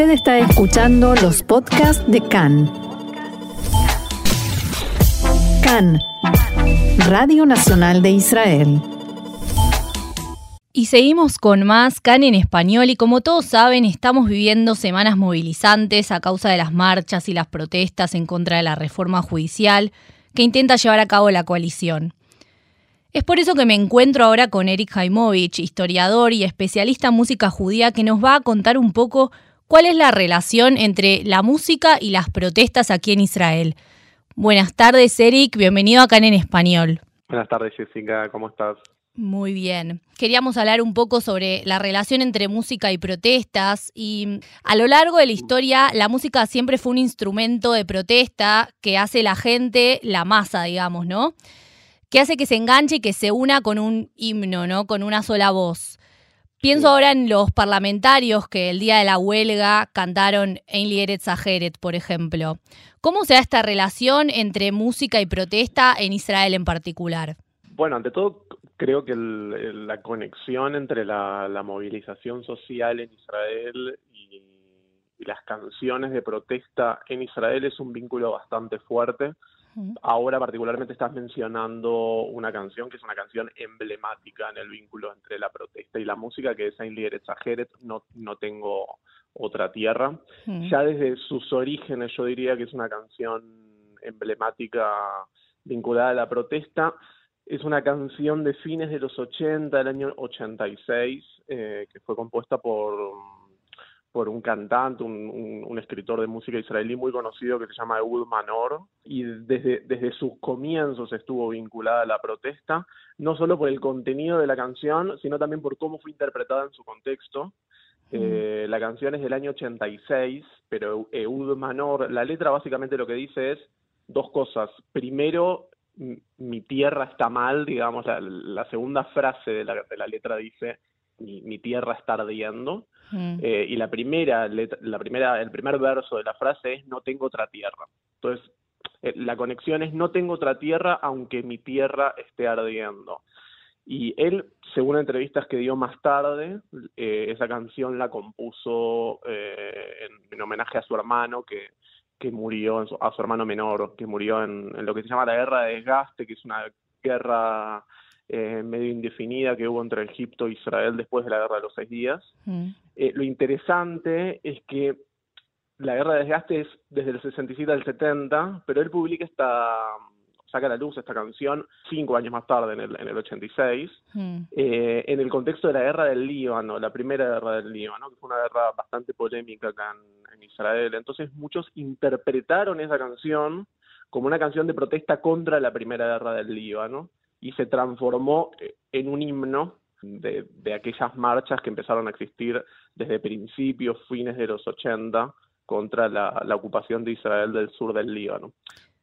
Usted está escuchando los podcasts de CAN. CAN, Radio Nacional de Israel. Y seguimos con más CAN en español y como todos saben estamos viviendo semanas movilizantes a causa de las marchas y las protestas en contra de la reforma judicial que intenta llevar a cabo la coalición. Es por eso que me encuentro ahora con Eric Jaimovich, historiador y especialista en música judía, que nos va a contar un poco cuál es la relación entre la música y las protestas aquí en Israel. Buenas tardes, Eric, bienvenido acá en Español. Buenas tardes, Jessica, ¿cómo estás? Muy bien. Queríamos hablar un poco sobre la relación entre música y protestas y a lo largo de la historia la música siempre fue un instrumento de protesta que hace la gente, la masa, digamos, ¿no? que hace que se enganche y que se una con un himno, ¿no? Con una sola voz. Pienso ahora en los parlamentarios que el día de la huelga cantaron Ein Lieret Zaheret, por ejemplo. ¿Cómo se da esta relación entre música y protesta en Israel en particular? Bueno, ante todo, creo que la conexión entre la, movilización social en Israel y las canciones de protesta en Israel es un vínculo bastante fuerte Ahora particularmente estás mencionando una canción que es una canción emblemática en el vínculo entre la protesta y la música, que es Ein Lieret no, no tengo otra tierra. Ya desde sus orígenes yo diría que es una canción emblemática vinculada a la protesta. Es una canción de fines de los 80, del año 86, eh, que fue compuesta por por un cantante, un, escritor de música israelí muy conocido que se llama Eud Manor, y desde, desde sus comienzos estuvo vinculada a la protesta, no solo por el contenido de la canción, sino también por cómo fue interpretada en su contexto. Eh, la canción es del año 86, pero Eud Manor, la letra básicamente lo que dice es dos cosas. Primero, mi tierra está mal, digamos, la, segunda frase de la, de la letra dice, mi, tierra está ardiendo. Mm. Eh, y la primera, la primera, el primer verso de la frase es no tengo otra tierra. Entonces, eh, la conexión es no tengo otra tierra aunque mi tierra esté ardiendo. Y él, según entrevistas que dio más tarde, eh, esa canción la compuso en, homenaje a su hermano que, que murió, a su hermano menor, que murió en, en, lo que se llama la guerra de desgaste, que es una guerra eh, medio indefinida que hubo entre Egipto e Israel después de la guerra de los seis días. Mm. Eh, lo interesante es que la guerra de desgaste es desde el 67 al 70, pero él publica esta, saca a la luz esta canción cinco años más tarde, en el, en el 86, mm. eh, en el contexto de la guerra del Líbano, la primera guerra del Líbano, que fue una guerra bastante polémica acá en, en Israel. Entonces muchos interpretaron esa canción como una canción de protesta contra la primera guerra del Líbano y se transformó eh, en un himno de, aquellas marchas que empezaron a existir desde principios, fines de los 80 contra la, ocupación de Israel del sur del Líbano.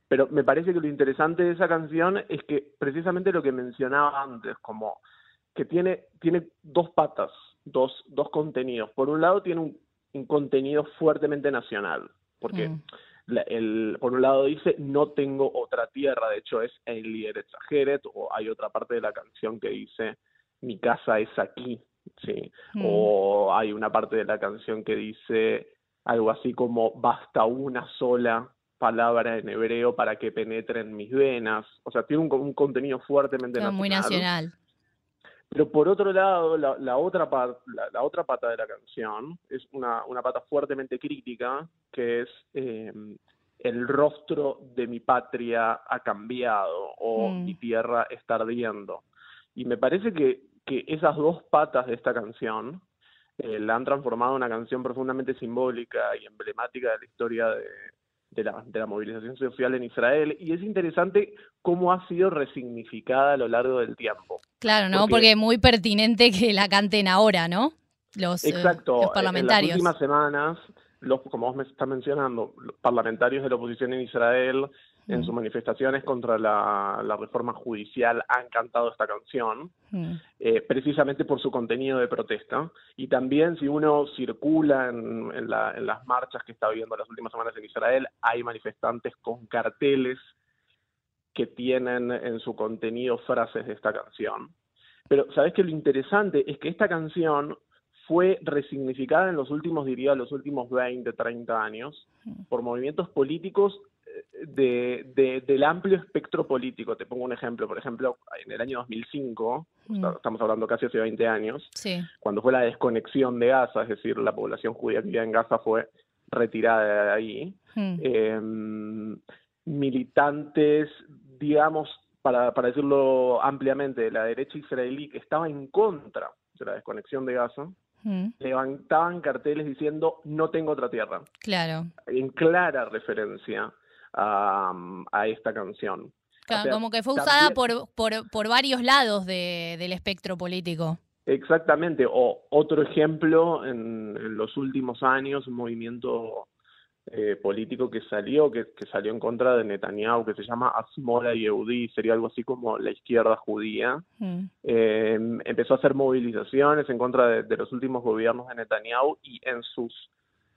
Pero me parece que lo interesante de esa canción es que precisamente lo que mencionaba antes, como que tiene, tiene dos patas, dos, dos contenidos. Por un lado tiene un, contenido fuertemente nacional, porque mm el, por un lado dice no tengo otra tierra, de hecho es el líder exageret, o hay otra parte de la canción que dice mi casa es aquí, sí, mm. o hay una parte de la canción que dice algo así como basta una sola palabra en hebreo para que penetre en mis venas, o sea, tiene un, contenido fuertemente nacional. Muy nacional. Pero por otro lado, la, la otra, la, otra pata de la canción es una, una pata fuertemente crítica, que es eh, el rostro de mi patria ha cambiado o mm. mi tierra está ardiendo. Y me parece que, que esas dos patas de esta canción eh, la han transformado en una canción profundamente simbólica y emblemática de la historia de, de la, de la movilización social en Israel y es interesante cómo ha sido resignificada a lo largo del tiempo. Claro, ¿no? Porque, es muy pertinente que la canten ahora, ¿no? Los, eh, exacto, los parlamentarios. En las últimas semanas, los, como vos me estás mencionando, los parlamentarios de la oposición en Israel en sus manifestaciones contra la, reforma judicial han cantado esta canción, eh, precisamente por su contenido de protesta. Y también si uno circula en, las marchas que está viendo las últimas semanas en Israel, hay manifestantes con carteles que tienen en su contenido frases de esta canción. Pero, ¿sabes qué? Lo interesante es que esta canción fue resignificada en los últimos, diría, los últimos 20, 30 años por movimientos políticos de, del amplio espectro político. Te pongo un ejemplo. Por ejemplo, en el año 2005, mm. estamos hablando casi hace 20 años, cuando fue la desconexión de Gaza, es decir, la población judía que vivía en Gaza fue retirada de ahí, mm. em, militantes, digamos, para, para decirlo ampliamente, de la derecha israelí que estaba en contra de la desconexión de Gaza, mm. levantaban carteles diciendo no tengo otra tierra. Claro. En clara referencia a, esta canción. como que fue usada por, por, varios lados del espectro político. Exactamente, o otro ejemplo en, los últimos años, un movimiento eh, político que salió, que, salió en contra de Netanyahu, que se llama Asmola Yehudi, sería algo así como la izquierda judía, mm. eh, empezó a hacer movilizaciones en contra de, de los últimos gobiernos de Netanyahu y en sus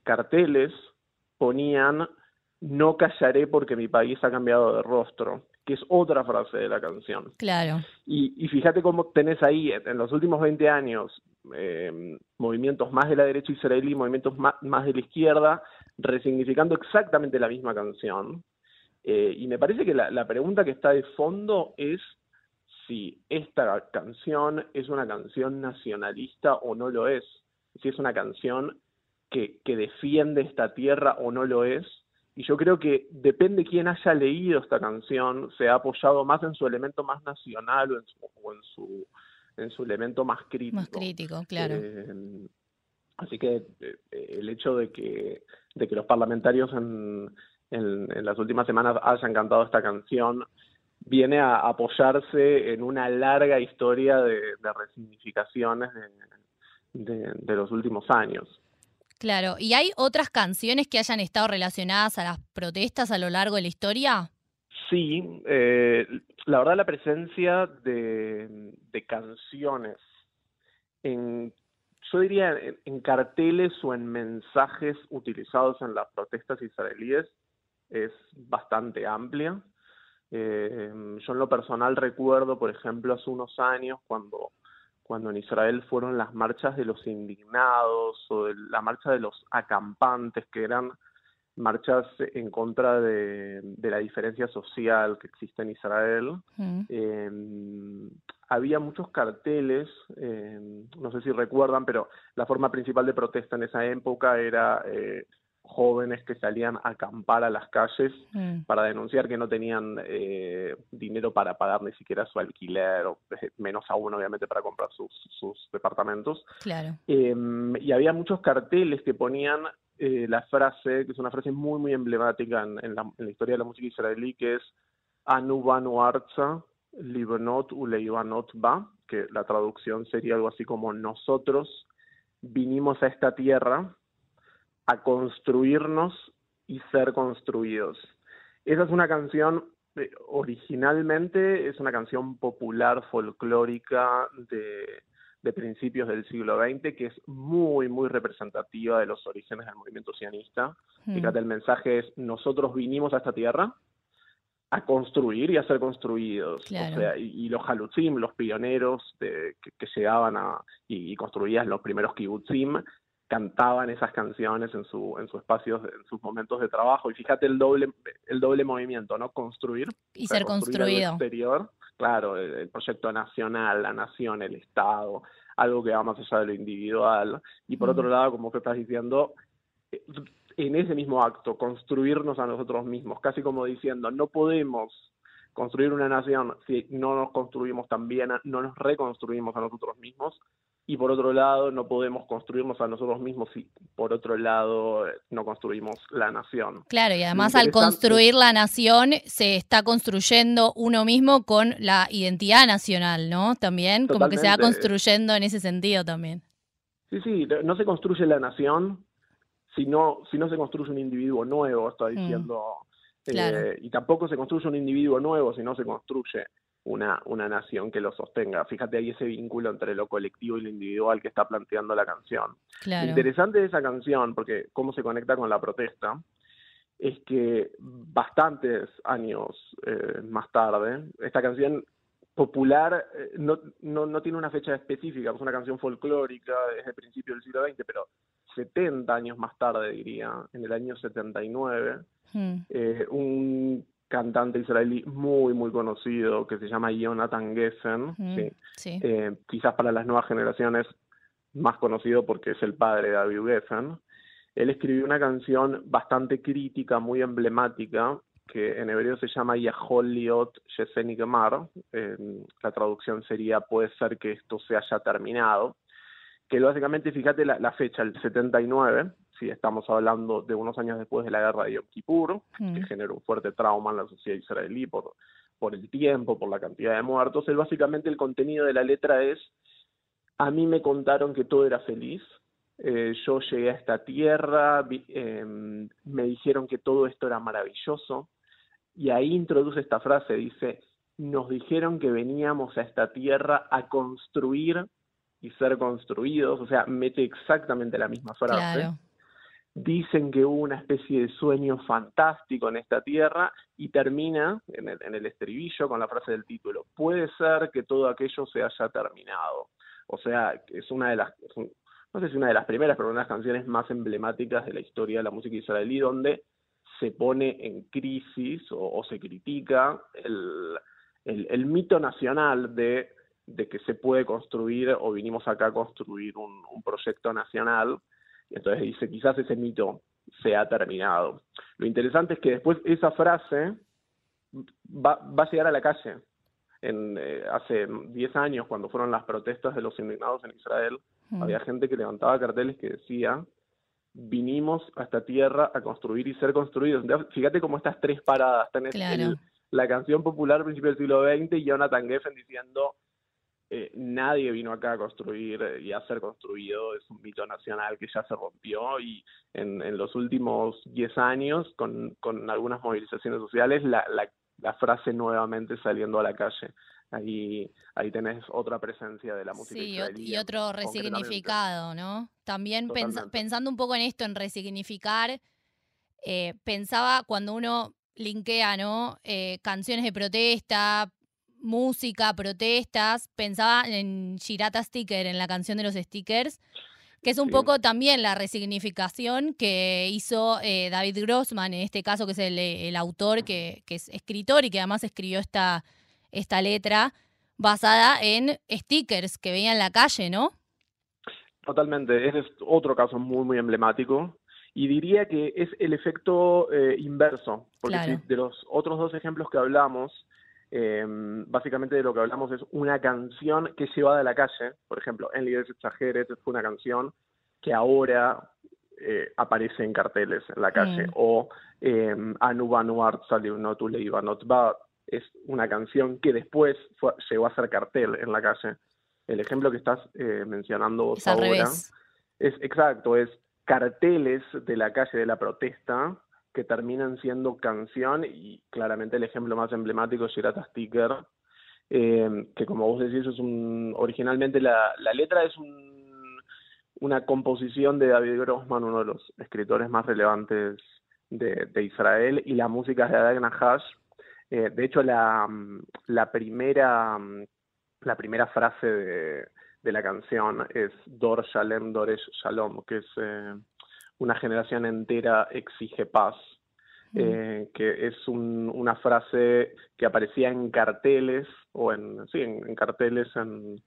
carteles ponían no callaré porque mi país ha cambiado de rostro, que es otra frase de la canción. Claro. Y, fíjate cómo tenés ahí, en los últimos 20 años, eh, movimientos más de la derecha israelí, movimientos más, de la izquierda, resignificando exactamente la misma canción. Eh, y me parece que la, pregunta que está de fondo es si esta canción es una canción nacionalista o no lo es, si es una canción que, que defiende esta tierra o no lo es, y yo creo que depende quién haya leído esta canción, se ha apoyado más en su elemento más nacional o en su, en su, elemento más crítico. Más crítico, claro. Eh, así que eh, el hecho de que, de que los parlamentarios en, en, las últimas semanas hayan cantado esta canción viene a apoyarse en una larga historia de, resignificaciones de, de los últimos años. Claro, ¿y hay otras canciones que hayan estado relacionadas a las protestas a lo largo de la historia? Sí, eh, la verdad la presencia de, canciones en, yo diría, en, carteles o en mensajes utilizados en las protestas israelíes es bastante amplia. Eh, yo en lo personal recuerdo, por ejemplo, hace unos años cuando cuando en Israel fueron las marchas de los indignados o la marcha de los acampantes, que eran marchas en contra de, la diferencia social que existe en Israel. Mm. Em, había muchos carteles, em, no sé si recuerdan, pero la forma principal de protesta en esa época era eh, jóvenes que salían a acampar a las calles mm. para denunciar que no tenían eh, dinero para pagar ni siquiera su alquiler, o eh, menos aún obviamente para comprar sus, sus departamentos. Claro. Em, y había muchos carteles que ponían eh, la frase, que es una frase muy, muy emblemática en, la, historia de la música israelí, que es Anu banu arza, libnot uleivanot ba, que la traducción sería algo así como nosotros vinimos a esta tierra a construirnos y ser construidos. Esa es una canción, eh, originalmente es una canción popular, folclórica de, principios del siglo XX, que es muy, muy representativa de los orígenes del movimiento sionista. Hmm. Fíjate, el mensaje es, nosotros vinimos a esta tierra a construir y a ser construidos. O sea, y, los halutzim, los pioneros que, llegaban a, y, y, construían los primeros kibbutzim, cantaban esas canciones en su en sus espacios en sus momentos de trabajo. Y fíjate el doble el doble movimiento no construir y ser construido. exterior claro el, proyecto nacional la nación el estado algo que va más allá de lo individual. Y por otro lado como que estás diciendo eh, en ese mismo acto construirnos a nosotros mismos casi como diciendo no podemos construir una nación si no nos construimos también no nos reconstruimos a nosotros mismos y por otro lado no podemos construirnos a nosotros mismos si por otro lado no construimos la nación. Claro, y además al construir la nación se está construyendo uno mismo con la identidad nacional, ¿no? También, como que se va construyendo en ese sentido también. Sí, sí, no se construye la nación si no, si no se construye un individuo nuevo, está mm. diciendo. Eh, y tampoco se construye un individuo nuevo si no se construye una, una nación que lo sostenga. Fíjate ahí ese vínculo entre lo colectivo y lo individual que está planteando la canción. interesante de esa canción, porque cómo se conecta con la protesta, es que bastantes años eh, más tarde, esta canción popular eh, no, no, no tiene una fecha específica, es una canción folclórica desde el principio del siglo XX, pero 70 años más tarde, diría, en el año 79, hmm. eh, un cantante israelí muy, muy conocido que se llama Jonathan Geffen, eh, quizás para las nuevas generaciones más conocido porque es el padre de David Geffen. Él escribió una canción bastante crítica, muy emblemática, que en hebreo se llama Yahol Liot Gemar. la traducción sería puede ser que esto se haya terminado. Que básicamente, fíjate la, fecha, el 79, si estamos hablando de unos años después de la guerra de Yom Kippur, que mm. generó un fuerte trauma en la sociedad israelí por, por el tiempo, por la cantidad de muertos. Él básicamente el contenido de la letra es, a mí me contaron que todo era feliz, eh, yo llegué a esta tierra, em, me dijeron que todo esto era maravilloso, y ahí introduce esta frase, dice, nos dijeron que veníamos a esta tierra a construir y ser construidos, o sea, mete exactamente la misma frase. Dicen que hubo una especie de sueño fantástico en esta tierra y termina en el, estribillo con la frase del título, puede ser que todo aquello se haya terminado. O sea, es una de las, no sé si una de las primeras, pero una de las canciones más emblemáticas de la historia de la música israelí, donde se pone en crisis o, se critica el, el, mito nacional de, de, que se puede construir o vinimos acá a construir un proyecto nacional. Entonces dice, quizás ese mito se ha terminado. Lo interesante es que después esa frase va, va a llegar a la calle. En, eh, hace 10 años, cuando fueron las protestas de los indignados en Israel, mm. había gente que levantaba carteles que decía vinimos a esta tierra a construir y ser construidos. Fíjate cómo estas tres paradas están la canción popular principio del siglo XX y Jonathan Geffen diciendo eh, nadie vino acá a construir y a ser construido, es un mito nacional que ya se rompió y en, en los últimos 10 años, con, con algunas movilizaciones sociales, la, la, la frase nuevamente saliendo a la calle ahí, ahí tenés otra presencia de la música. Sí, y otro resignificado, ¿no? También pensando un poco en esto, en resignificar, eh, pensaba cuando uno linkea, ¿no? Eh, canciones de protesta, música, protestas, pensaba en Girata Sticker, en la canción de los stickers, que es un poco también la resignificación que hizo eh, David Grossman, en este caso, que es el, autor, que, que, es escritor y que además escribió esta, esta letra basada en stickers que veía en la calle, ¿no? Totalmente, ese es otro caso muy, muy emblemático. Y diría que es el efecto eh, inverso, porque de los otros dos ejemplos que hablamos, em, básicamente de lo que hablamos es una canción que es llevada a la calle. Por ejemplo, En Líderes Exageres fue una canción que ahora eh, aparece en carteles en la calle. O eh, Anu Banuart salió No Tu Leiva Not Bad es una canción que después llegó a ser cartel en la calle. El ejemplo que estás eh, mencionando es ahora es exacto, es carteles de la calle de la protesta que terminan siendo canción y claramente el ejemplo más emblemático es Girata Sticker, eh, que como vos decís es un originalmente la, la letra es un, una composición de David Grossman, uno de los escritores más relevantes de, de Israel, y la música es de Adagna Hash, eh, de hecho, la, la, primera, la primera frase de, de la canción es Dor Shalem, Doresh Shalom, que es eh, una generación entera exige paz. Mm. Eh, que es un, una frase que aparecía en carteles o en, sí, en, carteles en,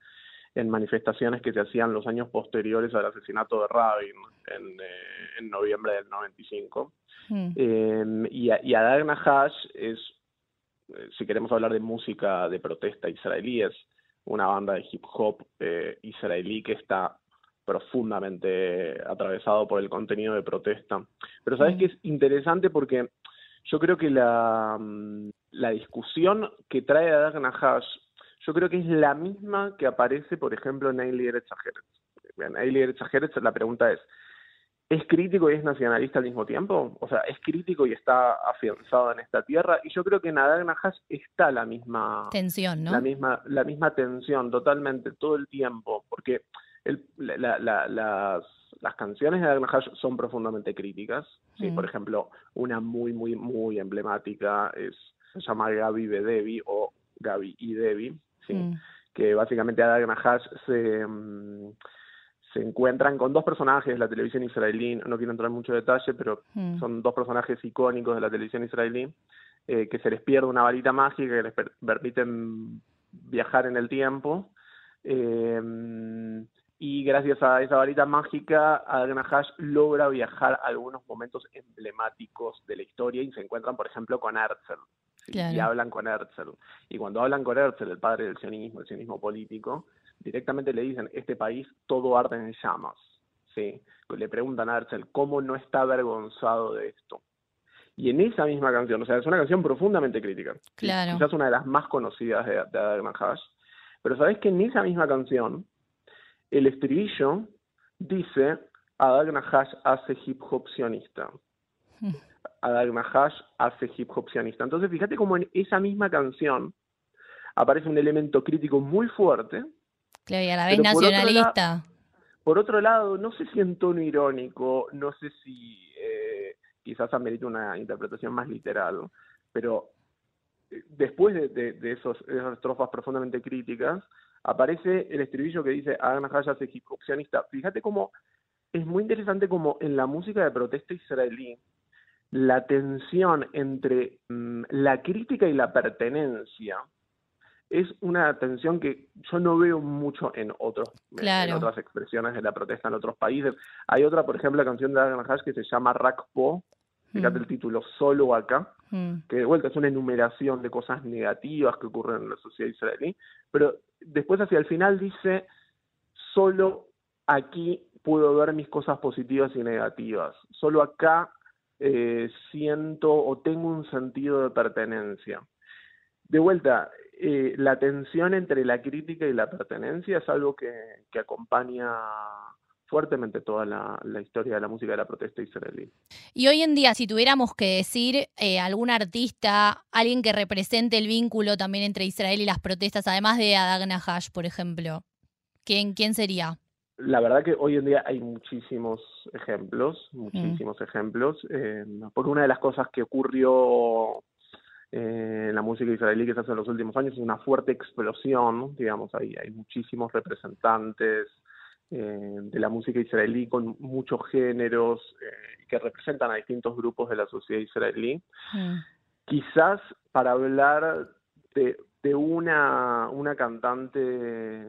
en, manifestaciones que se hacían los años posteriores al asesinato de Rabin en, en noviembre del 95. y, y Adagna Hash es eh, si queremos hablar de música de protesta israelí, es una banda de hip hop eh, israelí que está profundamente atravesado por el contenido de protesta. Pero sabes mm. que es interesante porque yo creo que la, mm, la discusión que trae a Hash, yo creo que es la misma que aparece, por ejemplo, en Eretz En Eilier la pregunta es, es crítico y es nacionalista al mismo tiempo, o sea, es crítico y está afianzado en esta tierra, y yo creo que en Adán está la misma tensión, ¿no? La misma, la misma tensión totalmente, todo el tiempo, porque el, la, la, las, las canciones de Adán son profundamente críticas, ¿sí? Mm. por ejemplo, una muy, muy, muy emblemática es, se llama Gaby Bedevi o Gaby y Devi, ¿sí? Mm. que básicamente Adag Nahash se, mm, se encuentran con dos personajes de la televisión israelí, no quiero entrar en mucho detalle, pero mm. son dos personajes icónicos de la televisión israelí, eh, que se les pierde una varita mágica que les permiten viajar en el tiempo. Eh, y gracias a esa varita mágica, Adriana Hash logra viajar a algunos momentos emblemáticos de la historia y se encuentran, por ejemplo, con Herzl. Y hablan con Herzl. Y cuando hablan con Herzl, el padre del sionismo, el sionismo político, directamente le dicen, este país todo arde en llamas. ¿sí? Le preguntan a Herzl, ¿cómo no está avergonzado de esto? Y en esa misma canción, o sea, es una canción profundamente crítica. Claro. Quizás una de las más conocidas de, de Adrian Hash. Pero sabes que en esa misma canción, el estribillo dice, Adag Nahash hace hip hop sionista. Adag Nahash hace hip hop sionista. Entonces, fíjate cómo en esa misma canción aparece un elemento crítico muy fuerte. Claro, y a la vez nacionalista. Por otro, lado, no sé si en tono irónico, no sé si eh, quizás amerita una interpretación más literal, pero eh, después de, de, esos, esas estrofas profundamente críticas, aparece el estribillo que dice Adán Hayas es Fíjate cómo es muy interesante como en la música de protesta israelí, la tensión entre mm, la crítica y la pertenencia es una tensión que yo no veo mucho en otros en otras expresiones de la protesta en otros países. Hay otra, por ejemplo, la canción de Adán Hash que se llama Rakpo, fíjate mm. el título, solo acá, mm. que de vuelta es una enumeración de cosas negativas que ocurren en la sociedad israelí, pero después hacia el final dice, solo aquí puedo ver mis cosas positivas y negativas, solo acá eh, siento o tengo un sentido de pertenencia. De vuelta, eh, la tensión entre la crítica y la pertenencia es algo que, que acompaña fuertemente toda la, historia de la música de la protesta israelí. Y hoy en día, si tuviéramos que decir eh, algún artista, alguien que represente el vínculo también entre Israel y las protestas, además de Adag Nahash, por ejemplo, ¿quién, quién sería? La verdad que hoy en día hay muchísimos ejemplos, muchísimos ejemplos, eh, porque una de las cosas que ocurrió eh, en la música israelí que se hace en los últimos años es una fuerte explosión, digamos, ahí hay muchísimos representantes, eh, de la música israelí con muchos géneros eh, que representan a distintos grupos de la sociedad israelí. Mm. Quizás para hablar de, de una, una cantante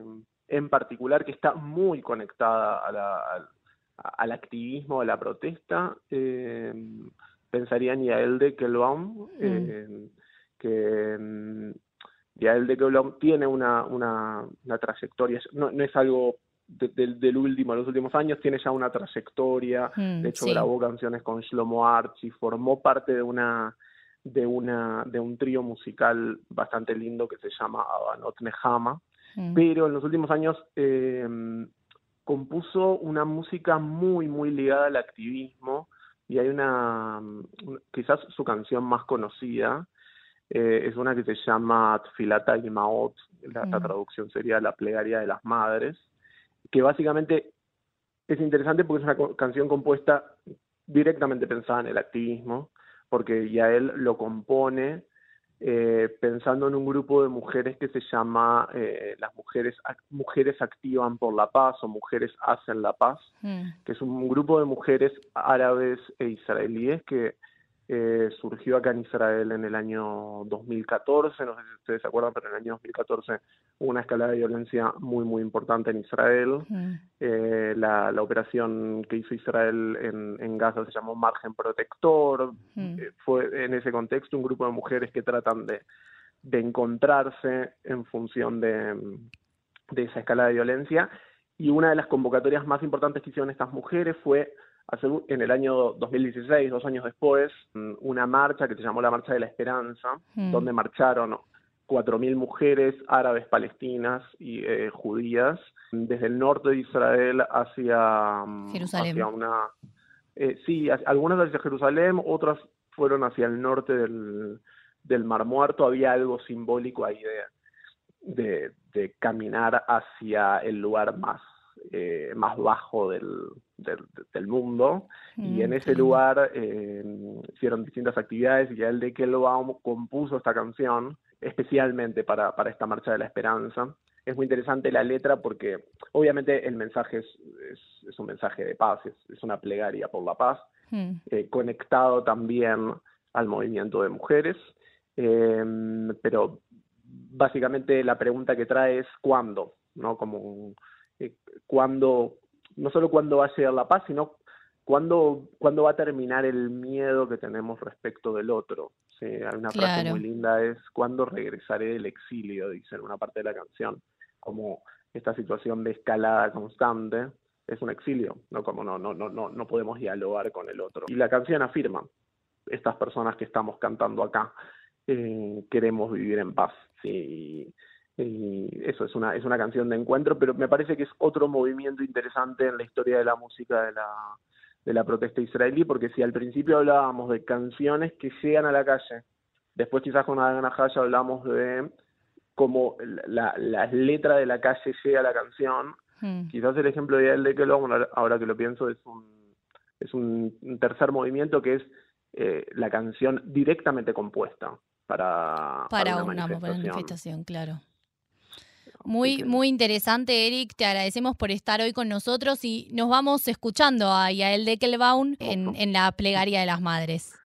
en particular que está muy conectada a la, al activismo, a la protesta, eh, pensaría en Yael de Kelbaum, mm. eh, que mm, Yael de Kelbaum tiene una, una, una trayectoria, no, no es algo del último, de los últimos años, tiene ya una trayectoria, mm, de hecho grabó canciones con Shlomo Archie, formó parte de una de una de un trío musical bastante lindo que se llama Abanot Nehama, mm. pero en los últimos años eh, compuso una música muy muy ligada al activismo y hay una quizás su canción más conocida eh, es una que se llama Tfilata y Maot, la, la, mm. traducción sería La plegaria de las madres, que básicamente es interesante porque es una canción compuesta directamente pensada en el activismo, porque ya él lo compone eh, pensando en un grupo de mujeres que se llama eh, las mujeres mujeres activan por la paz o mujeres hacen la paz, mm. que es un grupo de mujeres árabes e israelíes que eh, surgió acá en Israel en el año 2014, no sé si ustedes se acuerdan, pero en el año 2014 hubo una escalada de violencia muy, muy importante en Israel. Eh, la, la, operación que hizo Israel en, en Gaza se llamó Margen Protector. Eh, fue en ese contexto un grupo de mujeres que tratan de, de encontrarse en función de, de esa escalada de violencia. Y una de las convocatorias más importantes que hicieron estas mujeres fue en el año 2016, dos años después, mm, una marcha que se llamó la Marcha de la Esperanza, mm. donde marcharon 4.000 mujeres árabes, palestinas y eh, judías desde el norte de Israel hacia, mm, Jerusalén. una... Eh, sí, algunas hacia Jerusalén, otras fueron hacia el norte del, del Mar Muerto. Había algo simbólico ahí de, de, de caminar hacia el lugar más eh, más bajo del, del, mundo y en ese lugar eh, hicieron distintas actividades y Yael Deckelbaum compuso esta canción especialmente para, para esta Marcha de la Esperanza. Es muy interesante la letra porque obviamente el mensaje es, es, un mensaje de paz, es, una plegaria por la paz, hmm. eh, conectado también al movimiento de mujeres, em, pero básicamente la pregunta que trae es cuándo, ¿no? Como eh, cuándo, no solo cuándo va a llegar la paz, sino cuándo, cuándo va a terminar el miedo que tenemos respecto del otro. Sí, hay una frase muy linda, es cuándo regresaré del exilio, dice en una parte de la canción, como esta situación de escalada constante es un exilio, no como no, no, no, no, no podemos dialogar con el otro. Y la canción afirma, estas personas que estamos cantando acá, eh, queremos vivir en paz. Sí, y eso es una, es una canción de encuentro, pero me parece que es otro movimiento interesante en la historia de la música de la, de la protesta israelí, porque si al principio hablábamos de canciones que llegan a la calle, después quizás con Adana Haya hablamos de cómo la, la, letra de la calle llega a la canción, hmm. quizás el ejemplo de de que ahora que lo pienso, es un, es un tercer movimiento que es eh, la canción directamente compuesta para, para, una, manifestación. claro. Muy, muy interesante, Eric. Te agradecemos por estar hoy con nosotros y nos vamos escuchando a Yael Deckelbaum en, en la plegaria de las madres.